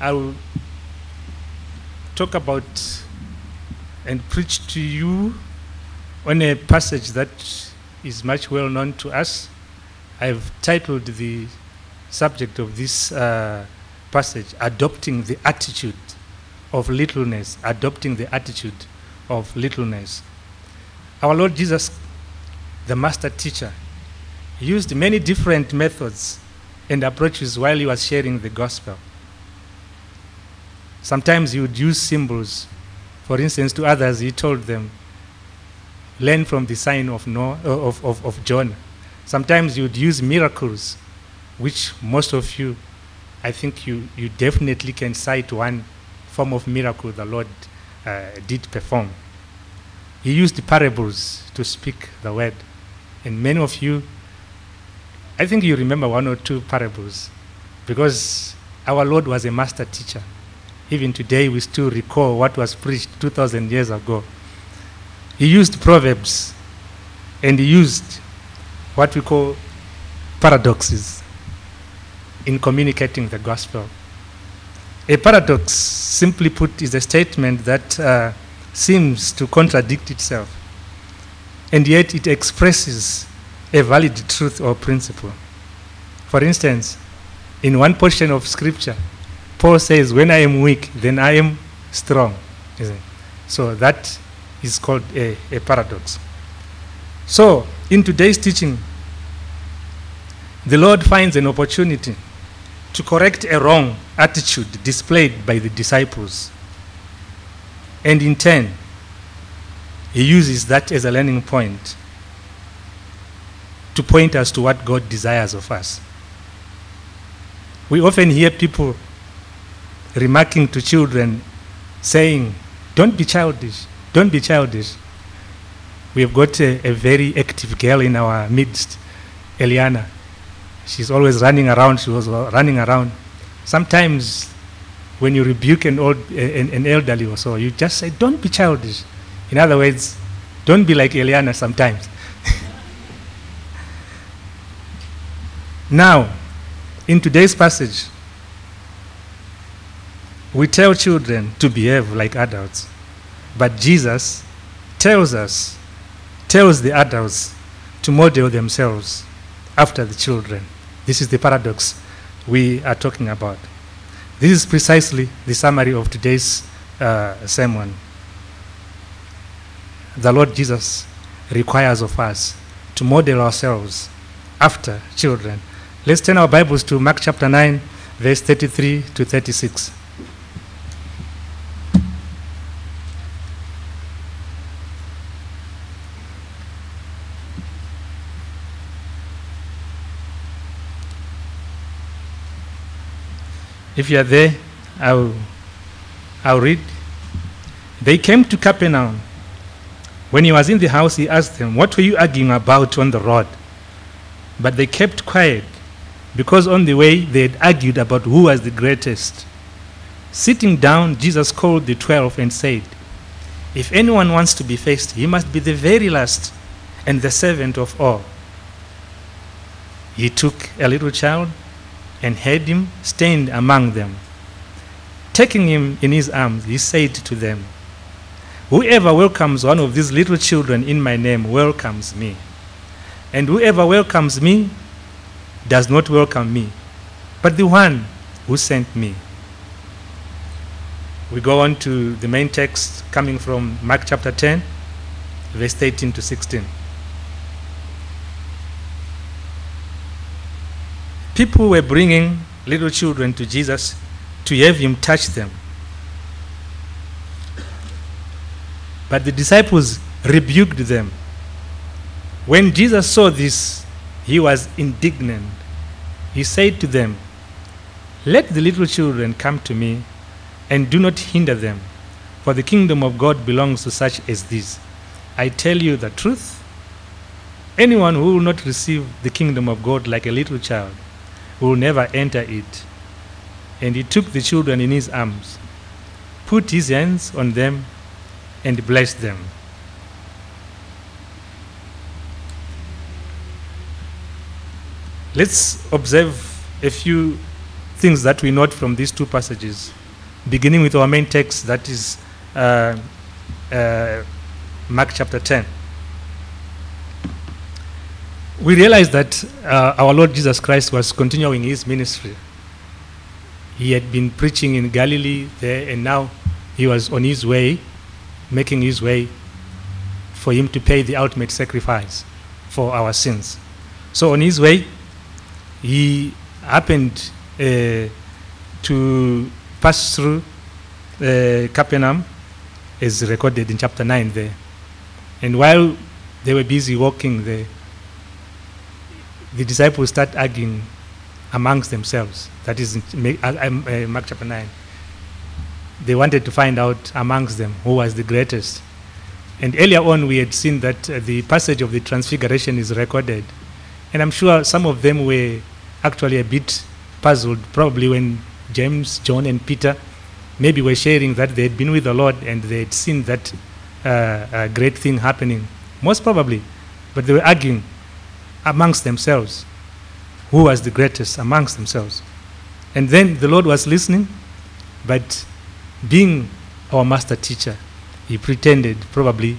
I will talk about and preach to you on a passage that is much well known to us. I've titled the subject of this uh, passage, Adopting the Attitude of Littleness. Adopting the Attitude of Littleness. Our Lord Jesus, the Master Teacher, used many different methods and approaches while he was sharing the gospel. Sometimes he would use symbols. For instance, to others, he told them, learn from the sign of, Noah, uh, of, of, of John. Sometimes you would use miracles, which most of you, I think you, you definitely can cite one form of miracle the Lord uh, did perform. He used parables to speak the word. And many of you, I think you remember one or two parables because our Lord was a master teacher. Even today, we still recall what was preached 2,000 years ago. He used proverbs and he used what we call paradoxes in communicating the gospel. A paradox, simply put, is a statement that uh, seems to contradict itself, and yet it expresses a valid truth or principle. For instance, in one portion of scripture, Paul says, When I am weak, then I am strong. So that is called a, a paradox. So, in today's teaching, the Lord finds an opportunity to correct a wrong attitude displayed by the disciples. And in turn, he uses that as a learning point to point us to what God desires of us. We often hear people remarking to children, saying, Don't be childish, don't be childish. We have got a, a very active girl in our midst, Eliana. She's always running around. She was running around. Sometimes, when you rebuke an, old, an, an elderly or so, you just say, Don't be childish. In other words, don't be like Eliana sometimes. now, in today's passage, we tell children to behave like adults, but Jesus tells us, tells the adults to model themselves after the children. This is the paradox we are talking about. This is precisely the summary of today's uh, sermon. The Lord Jesus requires of us to model ourselves after children. Let's turn our Bibles to Mark chapter 9, verse 33 to 36. If you are there, I'll, I'll read. They came to Capernaum. When he was in the house, he asked them, What were you arguing about on the road? But they kept quiet because on the way they had argued about who was the greatest. Sitting down, Jesus called the twelve and said, If anyone wants to be first, he must be the very last and the servant of all. He took a little child and had him stand among them. Taking him in his arms, he said to them, Whoever welcomes one of these little children in my name welcomes me. And whoever welcomes me does not welcome me, but the one who sent me. We go on to the main text coming from Mark chapter 10, verse 18 to 16. People were bringing little children to Jesus to have him touch them. But the disciples rebuked them. When Jesus saw this, he was indignant. He said to them, Let the little children come to me, and do not hinder them, for the kingdom of God belongs to such as these. I tell you the truth. Anyone who will not receive the kingdom of God like a little child will never enter it. And he took the children in his arms, put his hands on them, and blessed them. Let's observe a few things that we note from these two passages, beginning with our main text, that is uh, uh, Mark chapter 10. We realize that uh, our Lord Jesus Christ was continuing his ministry. He had been preaching in Galilee there, and now he was on his way, making his way for him to pay the ultimate sacrifice for our sins. So, on his way, he happened uh, to pass through uh, Capernaum, as recorded in chapter 9 there. And while they were busy walking there, the disciples start arguing amongst themselves. That is in uh, um, uh, Mark chapter 9. They wanted to find out amongst them who was the greatest. And earlier on, we had seen that uh, the passage of the Transfiguration is recorded. And I'm sure some of them were actually a bit puzzled, probably when James, John, and Peter maybe were sharing that they had been with the Lord and they had seen that uh, great thing happening. Most probably. But they were arguing amongst themselves who was the greatest amongst themselves. And then the Lord was listening, but being our master teacher, he pretended probably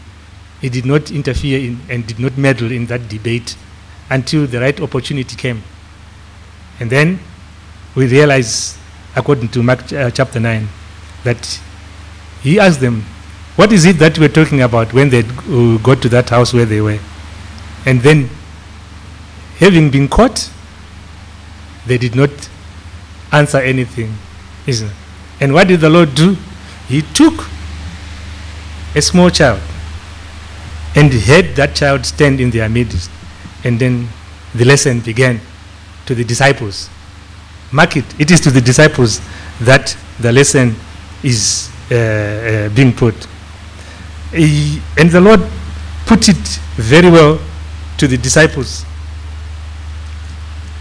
he did not interfere in, and did not meddle in that debate until the right opportunity came. And then we realize, according to Mark uh, chapter 9, that he asked them, What is it that we're talking about when they uh, got to that house where they were? And then, having been caught, they did not answer anything. Isn't it? And what did the Lord do? He took a small child and had that child stand in their midst. And then the lesson began to the disciples. Mark it, it is to the disciples that the lesson is uh, uh, being put. He- and the Lord put it very well to the disciples.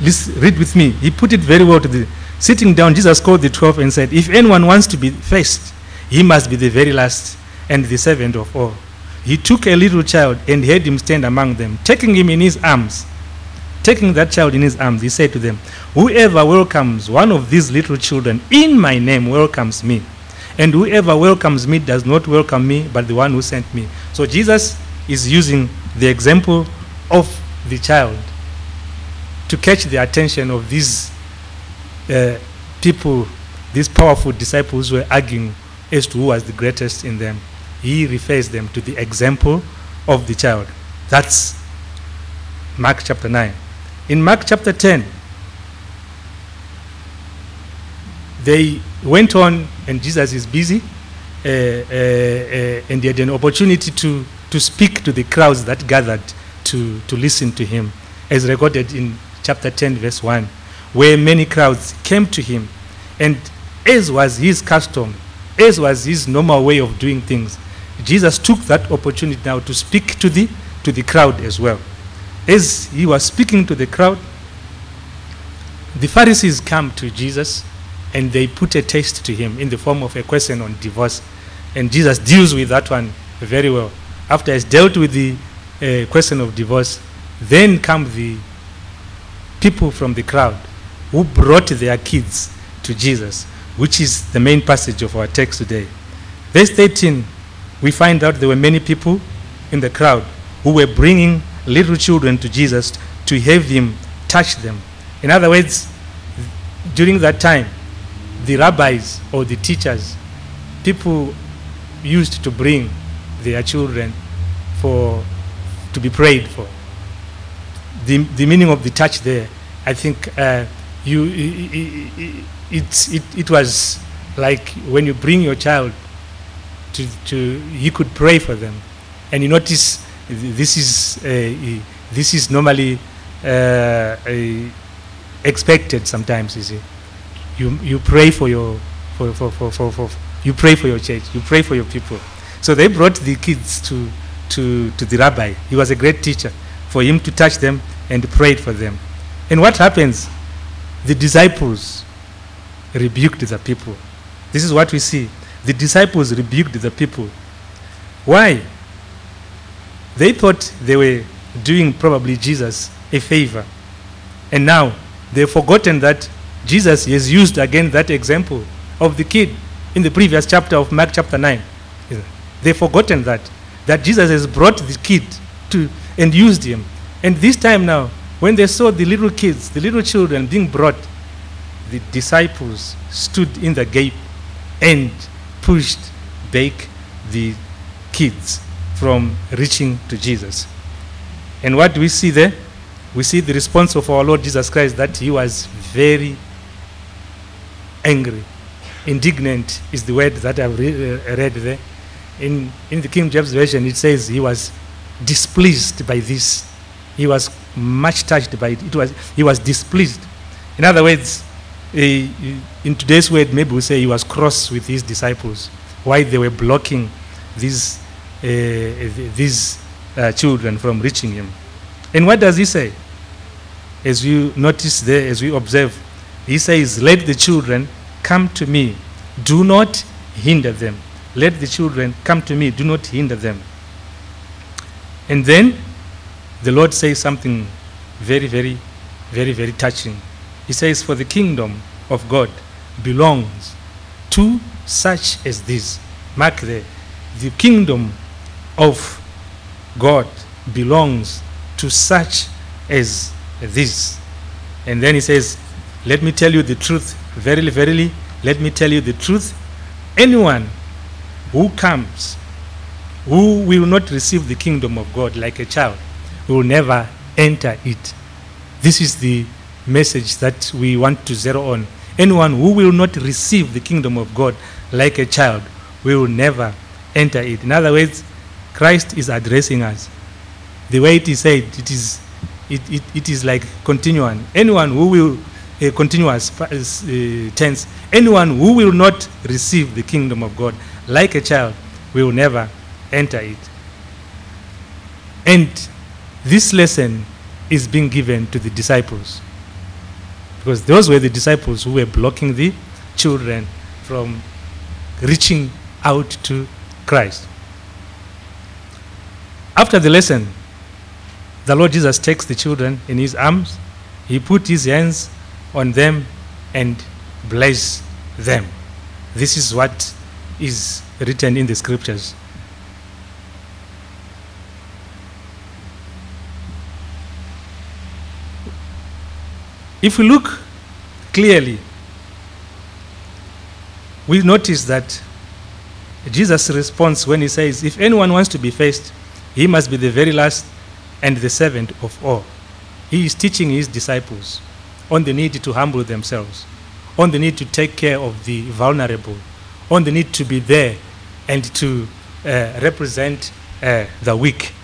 Read with me. He put it very well to the. Sitting down, Jesus called the twelve and said, If anyone wants to be first, he must be the very last and the servant of all. He took a little child and had him stand among them, taking him in his arms. Taking that child in his arms, he said to them, Whoever welcomes one of these little children in my name welcomes me. And whoever welcomes me does not welcome me, but the one who sent me. So Jesus is using the example of the child to catch the attention of these uh, people, these powerful disciples who were arguing as to who was the greatest in them. He refers them to the example of the child. That's Mark chapter 9. In Mark chapter 10, they went on, and Jesus is busy, uh, uh, uh, and he had an opportunity to, to speak to the crowds that gathered to, to listen to him, as recorded in chapter 10, verse 1, where many crowds came to him. And as was his custom, as was his normal way of doing things, Jesus took that opportunity now to speak to the, to the crowd as well. As he was speaking to the crowd, the Pharisees come to Jesus and they put a test to him in the form of a question on divorce. And Jesus deals with that one very well. After he's dealt with the uh, question of divorce, then come the people from the crowd who brought their kids to Jesus, which is the main passage of our text today. Verse 13, we find out there were many people in the crowd who were bringing little children to Jesus to have him touch them. In other words, during that time, the rabbis or the teachers, people used to bring their children for to be prayed for. The, the meaning of the touch there, I think uh, you, it, it, it was like when you bring your child to, to you could pray for them, and you notice this is uh, this is normally uh, expected sometimes. You see, you you pray for your for, for, for, for, for you pray for your church, you pray for your people. So they brought the kids to to to the rabbi. He was a great teacher for him to touch them and prayed for them. And what happens? The disciples rebuked the people. This is what we see. The disciples rebuked the people. Why? They thought they were doing probably Jesus a favor. And now they've forgotten that Jesus has used again that example of the kid in the previous chapter of Mark chapter 9. They've forgotten that. That Jesus has brought the kid to and used him. And this time now, when they saw the little kids, the little children being brought, the disciples stood in the gate and pushed back the kids from reaching to Jesus. And what do we see there? We see the response of our Lord Jesus Christ that he was very angry. Indignant is the word that I've re- uh, read there. In, in the King James Version, it says he was displeased by this. He was much touched by it. it was, he was displeased. In other words, eh, in today's word, maybe we say he was cross with his disciples. Why they were blocking these, uh, these uh, children from reaching him. And what does he say? As you notice there, as we observe, he says, Let the children come to me. Do not hinder them. Let the children come to me. Do not hinder them. And then the Lord says something very, very, very, very touching. He says, For the kingdom of God belongs to such as this. Mark there. The kingdom of God belongs to such as this. And then he says, Let me tell you the truth. Verily, verily, let me tell you the truth. Anyone who comes, who will not receive the kingdom of God like a child, will never enter it. This is the message that we want to zero on. Anyone who will not receive the kingdom of God like a child we will never enter it. In other words, Christ is addressing us. The way it is said, it is, it, it, it is like continuum. Anyone who will, a continuous uh, tense, anyone who will not receive the kingdom of God like a child will never enter it. And this lesson is being given to the disciples. Because those were the disciples who were blocking the children from reaching out to Christ. After the lesson, the Lord Jesus takes the children in his arms, he put his hands on them and bless them. This is what is written in the scriptures. If we look clearly, we notice that Jesus' response when he says, If anyone wants to be first, he must be the very last and the servant of all. He is teaching his disciples on the need to humble themselves, on the need to take care of the vulnerable, on the need to be there and to uh, represent uh, the weak.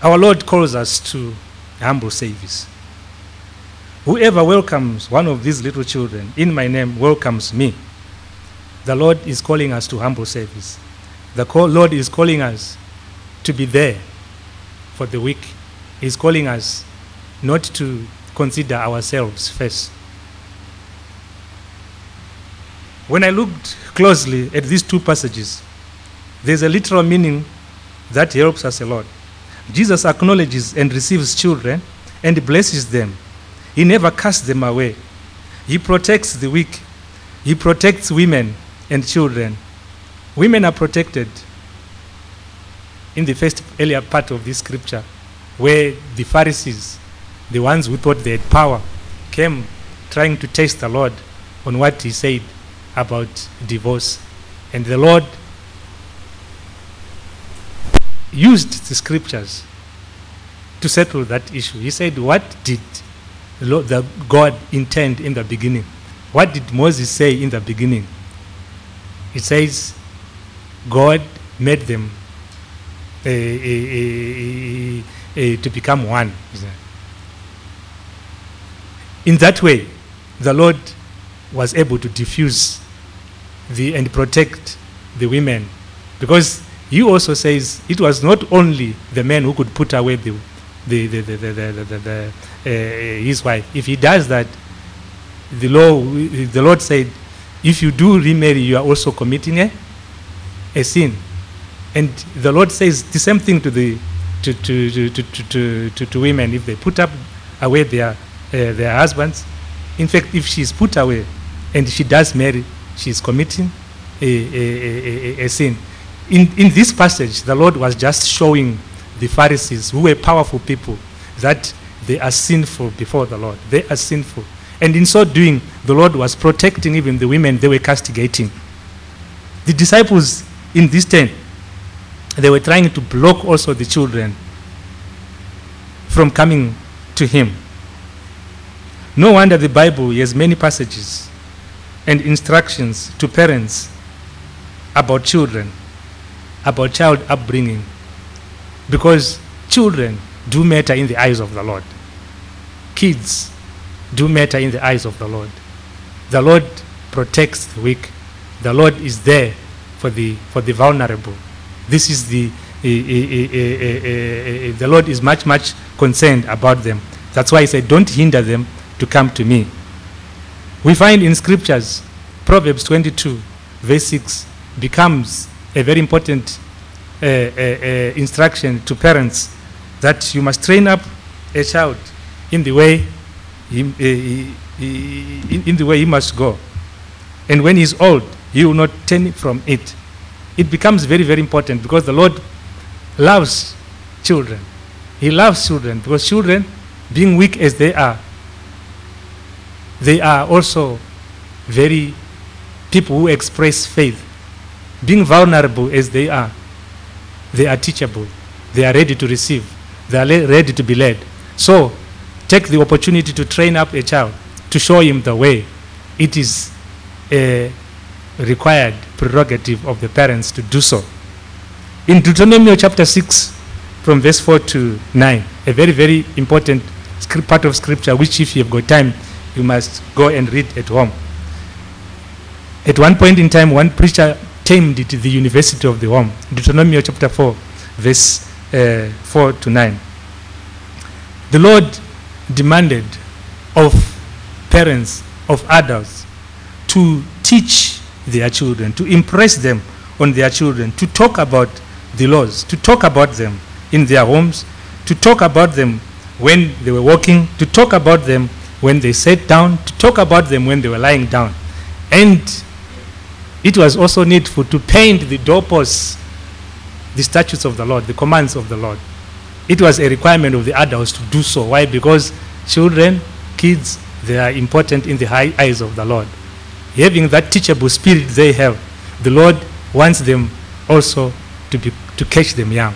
Our Lord calls us to humble service. Whoever welcomes one of these little children in my name welcomes me. The Lord is calling us to humble service. The Lord is calling us to be there for the weak. He's calling us not to consider ourselves first. When I looked closely at these two passages, there's a literal meaning that helps us a lot. Jesus acknowledges and receives children and blesses them. He never casts them away. He protects the weak. He protects women and children. Women are protected in the first earlier part of this scripture, where the Pharisees, the ones who thought they had power, came trying to test the Lord on what he said about divorce. And the Lord used the scriptures to settle that issue. He said, What did the, God intend in the beginning? What did Moses say in the beginning? It says, God made them uh, uh, uh, to become one. In that way, the Lord was able to diffuse the, and protect the women because he also says it was not only the men who could put away the, the, the, the, the, the, the, the uh, his wife. If he does that, the, law, the Lord said, if you do remarry, you are also committing a, a sin. And the Lord says the same thing to, the, to, to, to, to, to, to, to women if they put up away their uh, their husbands. In fact, if she is put away and she does marry, she is committing a, a, a, a, sin. In, in this passage, the Lord was just showing the Pharisees, who were powerful people, that they are sinful before the Lord. They are sinful. And in so doing, the Lord was protecting even the women they were castigating. The disciples in this tent, they were trying to block also the children from coming to Him. No wonder the Bible has many passages and instructions to parents about children, about child upbringing, because children do matter in the eyes of the Lord. Kids do matter in the eyes of the Lord. The Lord protects the weak. The Lord is there for the, for the vulnerable. This is the, eh, eh, eh, the Lord is much, much concerned about them. That's why he said, don't hinder them to come to me. We find in scriptures, Proverbs 22, verse 6, becomes a very important uh, uh, uh, instruction to parents that you must train up a child in the way he, he, he, in the way he must go. And when he's old, he will not turn from it. It becomes very, very important because the Lord loves children. He loves children because children, being weak as they are, they are also very people who express faith. Being vulnerable as they are, they are teachable. They are ready to receive. They are ready to be led. So, take the opportunity to train up a child, to show him the way. It is a required prerogative of the parents to do so. In Deuteronomy chapter 6, from verse 4 to 9, a very, very important part of scripture, which, if you have got time, you must go and read at home. At one point in time, one preacher tamed it the University of the Home, Deuteronomy chapter 4, verse uh, 4 to 9. The Lord demanded of parents, of adults, to teach their children, to impress them on their children, to talk about the laws, to talk about them in their homes, to talk about them when they were walking, to talk about them when they sat down, to talk about them when they were lying down. And it was also needful to paint the doorposts, the statutes of the Lord, the commands of the Lord. It was a requirement of the adults to do so. Why? Because children, kids, they are important in the high eyes of the Lord. Having that teachable spirit they have, the Lord wants them also to, be, to catch them young.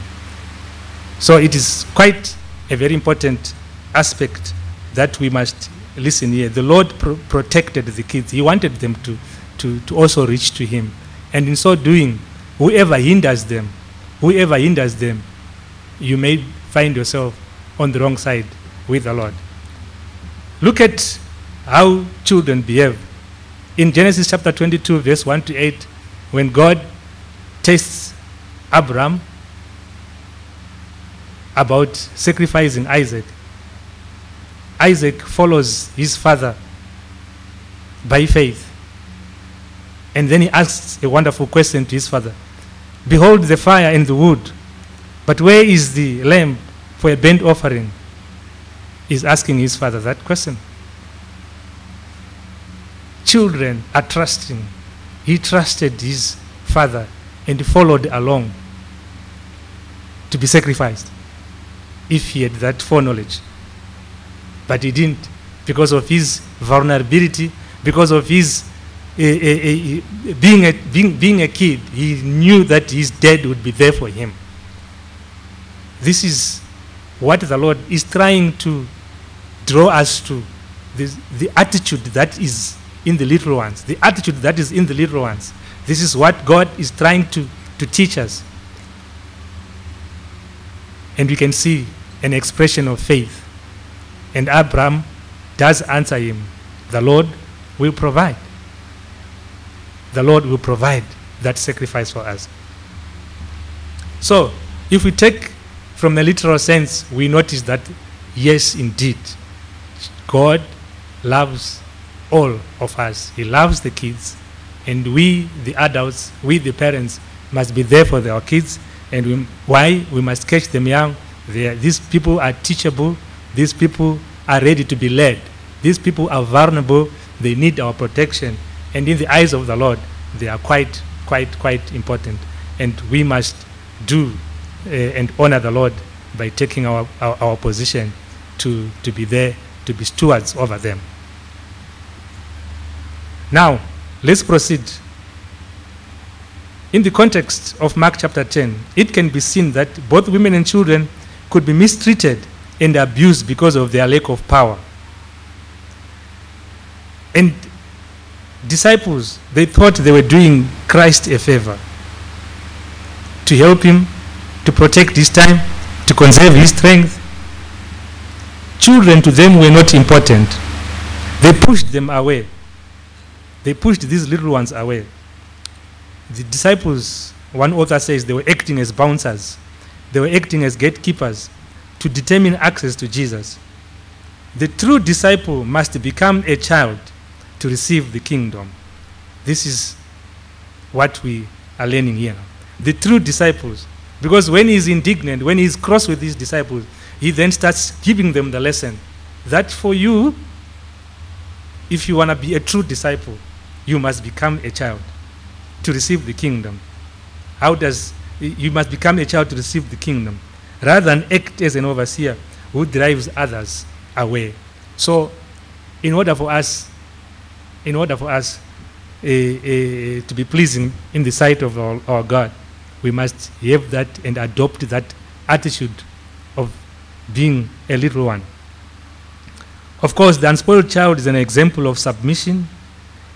So it is quite a very important aspect that we must listen here. The Lord pro- protected the kids. He wanted them to, to, to also reach to Him. And in so doing, whoever hinders them, whoever hinders them, you may find yourself on the wrong side with the Lord. Look at how children behave. In Genesis chapter 22, verse 1 to 8, when God tests Abraham about sacrificing Isaac, Isaac follows his father by faith. And then he asks a wonderful question to his father Behold the fire and the wood, but where is the lamb for a burnt offering? He's asking his father that question. Children are trusting. He trusted his father and followed along to be sacrificed if he had that foreknowledge. But he didn't because of his vulnerability, because of his being, a, being, being a kid, he knew that his dad would be there for him. This is what the Lord is trying to draw us to. This, the attitude that is in the little ones, the attitude that is in the little ones. This is what God is trying to, to teach us. And we can see an expression of faith. And Abraham does answer him the Lord will provide. The Lord will provide that sacrifice for us. So, if we take from the literal sense, we notice that, yes, indeed, God loves all of us. He loves the kids. And we, the adults, we, the parents, must be there for our kids. And we, why? We must catch them young. Are, these people are teachable. These people are ready to be led. These people are vulnerable, they need our protection, and in the eyes of the Lord, they are quite, quite, quite important. And we must do uh, and honor the Lord by taking our, our, our position to, to be there, to be stewards over them. Now, let's proceed. In the context of Mark chapter 10, it can be seen that both women and children could be mistreated and abused because of their lack of power. And disciples, they thought they were doing Christ a favor to help him, to protect his time, to conserve his strength. Children to them were not important. They pushed them away. They pushed these little ones away. The disciples, one author says, they were acting as bouncers, they were acting as gatekeepers to determine access to Jesus. The true disciple must become a child to receive the kingdom. This is what we are learning here. The true disciples, because when he's indignant, when he's cross with his disciples, he then starts giving them the lesson that for you, if you want to be a true disciple, you must become a child to receive the kingdom. How does you must become a child to receive the kingdom rather than act as an overseer who drives others away. So, in order for us, in order for us uh, uh, to be pleasing in the sight of our, our God, we must have that and adopt that attitude of being a little one. Of course, the unspoiled child is an example of submission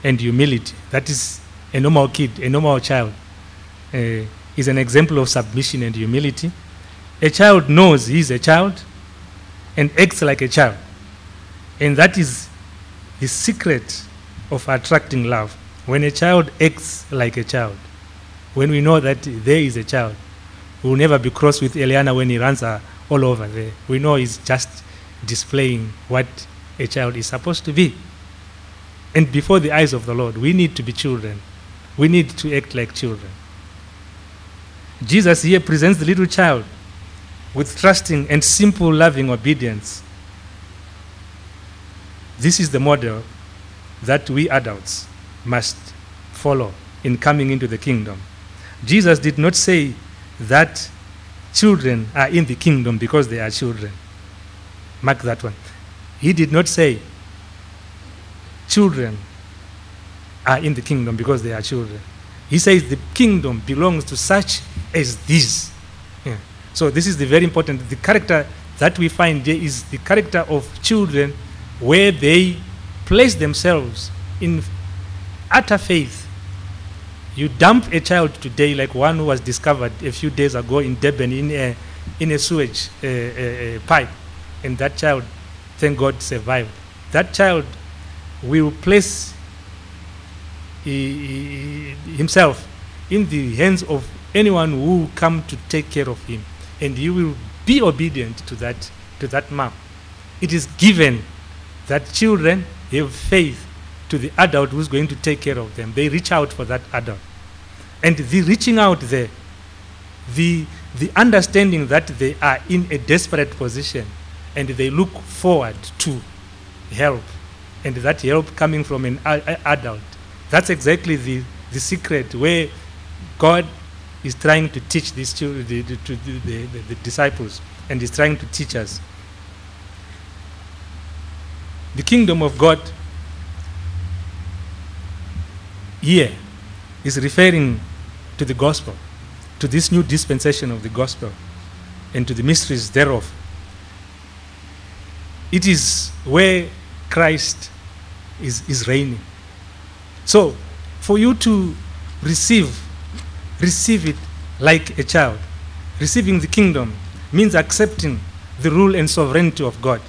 and humility. That is a normal kid, a normal child, uh, is an example of submission and humility. A child knows he is a child and acts like a child. And that is his secret of attracting love. When a child acts like a child, when we know that there is a child, we will never be cross with Eliana when he runs all over there. We know he's just displaying what a child is supposed to be. And before the eyes of the Lord, we need to be children. We need to act like children. Jesus here presents the little child with trusting and simple loving obedience. This is the model that we adults must follow in coming into the kingdom. Jesus did not say that children are in the kingdom because they are children. Mark that one. He did not say children are in the kingdom because they are children. He says the kingdom belongs to such as these. Yeah. So this is the very important. The character that we find there is the character of children where they place themselves in utter faith. You dump a child today, like one who was discovered a few days ago in Durban in a, in a sewage pipe, and that child, thank God, survived. That child will place he, himself in the hands of anyone who will come to take care of him, and he will be obedient to that to that mom. It is given that children have faith to the adult who's going to take care of them. They reach out for that adult, and the reaching out there, the the understanding that they are in a desperate position, and they look forward to help, and that help coming from an adult that's exactly the, the secret where God is trying to teach these children, the, the, the, the, the disciples, and is trying to teach us. The kingdom of God here is referring to the gospel, to this new dispensation of the gospel, and to the mysteries thereof. It is where Christ is, is reigning. So, for you to receive, receive it like a child. Receiving the kingdom means accepting the rule and sovereignty of God.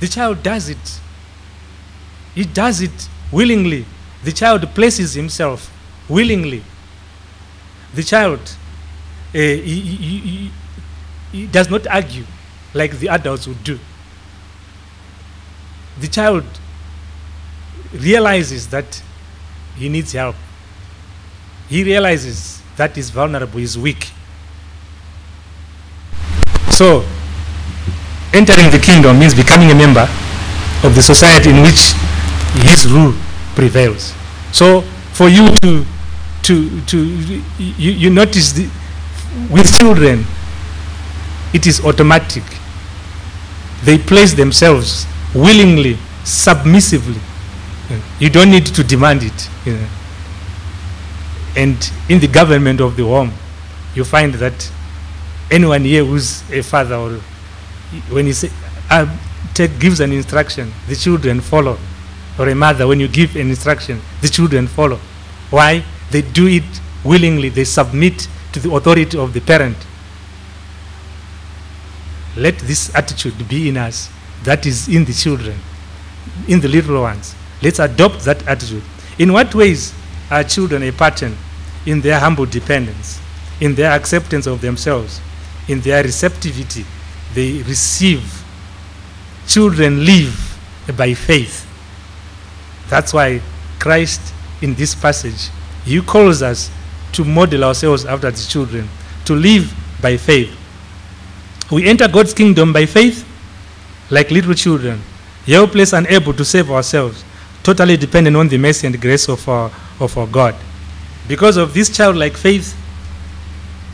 The child does it. He does it willingly. The child places himself willingly. The child uh, he, he, he, he does not argue like the adults would do. The child realizes that he needs help. He realizes that he's vulnerable, he's weak. So, entering the kingdom means becoming a member of the society in which his rule prevails. So for you to to to you, you notice the, with children it is automatic. They place themselves willingly, submissively. You don't need to demand it. You know. And in the government of the home, you find that anyone here who's a father or when he say, uh, take, gives an instruction, the children follow. Or a mother, when you give an instruction, the children follow. Why? They do it willingly. They submit to the authority of the parent. Let this attitude be in us that is in the children, in the little ones. Let's adopt that attitude. In what ways are children a pattern? In their humble dependence, in their acceptance of themselves, in their receptivity. They receive. Children live by faith. That's why Christ, in this passage, he calls us to model ourselves after the children, to live by faith. We enter God's kingdom by faith, like little children, helpless and able to save ourselves, totally dependent on the mercy and grace of our, of our God. Because of this childlike faith,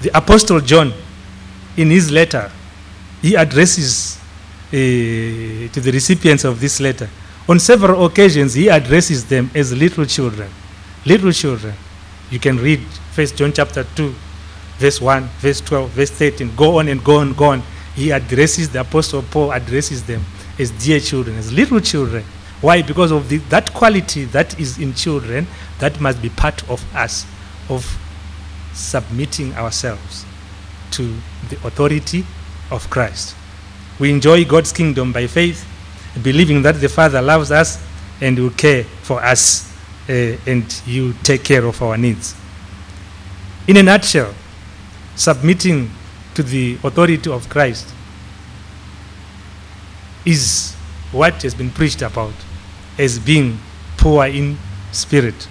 the Apostle John, in his letter, he addresses uh, to the recipients of this letter. On several occasions, he addresses them as little children. Little children. You can read First John chapter 2, verse 1, verse 12, verse 13. Go on and go on, go on. He addresses, the Apostle Paul addresses them as dear children, as little children. Why? Because of the, that quality that is in children that must be part of us, of submitting ourselves to the authority of Christ. We enjoy God's kingdom by faith, believing that the Father loves us and will care for us uh, and will take care of our needs. In a nutshell, submitting to the authority of Christ is what has been preached about as being poor in spirit.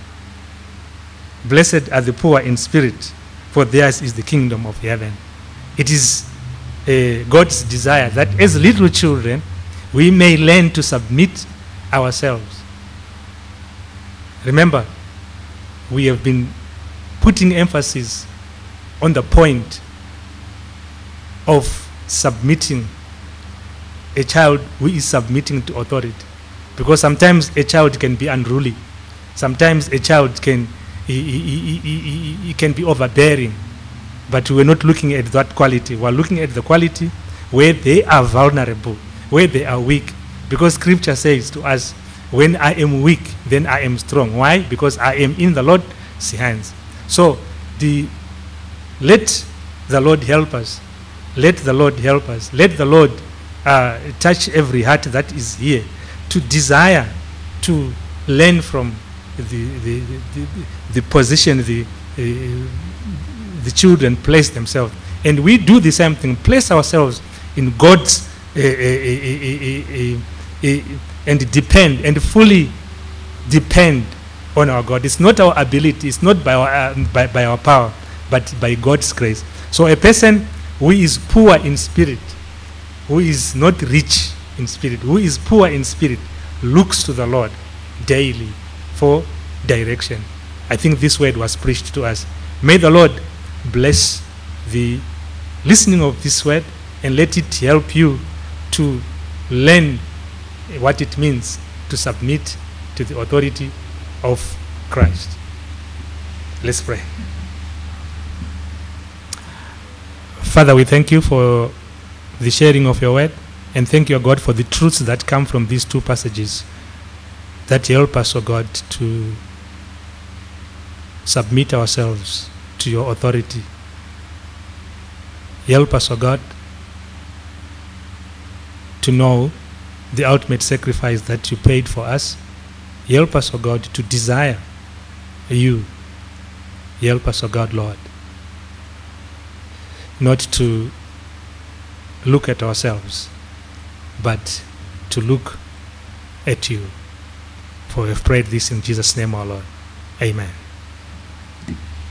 Blessed are the poor in spirit, for theirs is the kingdom of heaven. It is God's desire that as little children, we may learn to submit ourselves. Remember, we have been putting emphasis on the point of submitting a child who is submitting to authority. Because sometimes a child can be unruly. Sometimes a child can he, he, he, he, can be overbearing. But we're not looking at that quality. We're looking at the quality where they are vulnerable, where they are weak. Because scripture says to us, when I am weak, then I am strong. Why? Because I am in the Lord's hands. So the let the Lord help us. Let the Lord help us. Let the Lord uh, touch every heart that is here to desire to learn from the, the, the, the position the, uh, the children place themselves. And we do the same thing, place ourselves in God's uh, and depend and fully depend on our God. It's not our ability, it's not by our, uh, by, by our power, but by God's grace. So a person who is poor in spirit, who is not rich in spirit, who is poor in spirit, looks to the Lord daily for direction. I think this word was preached to us. May the Lord bless the listening of this word and let it help you to learn what it means to submit to the authority of Christ. Let's pray. Father, we thank you for the sharing of your word and thank you, God, for the truths that come from these two passages that help us, O oh God, to submit ourselves to your authority. Help us, O God, to know the ultimate sacrifice that you paid for us. Help us, O God, to desire you. Help us, O God, Lord, not to look at ourselves, but to look at you. For we have prayed this in Jesus' name, our Lord. Amen.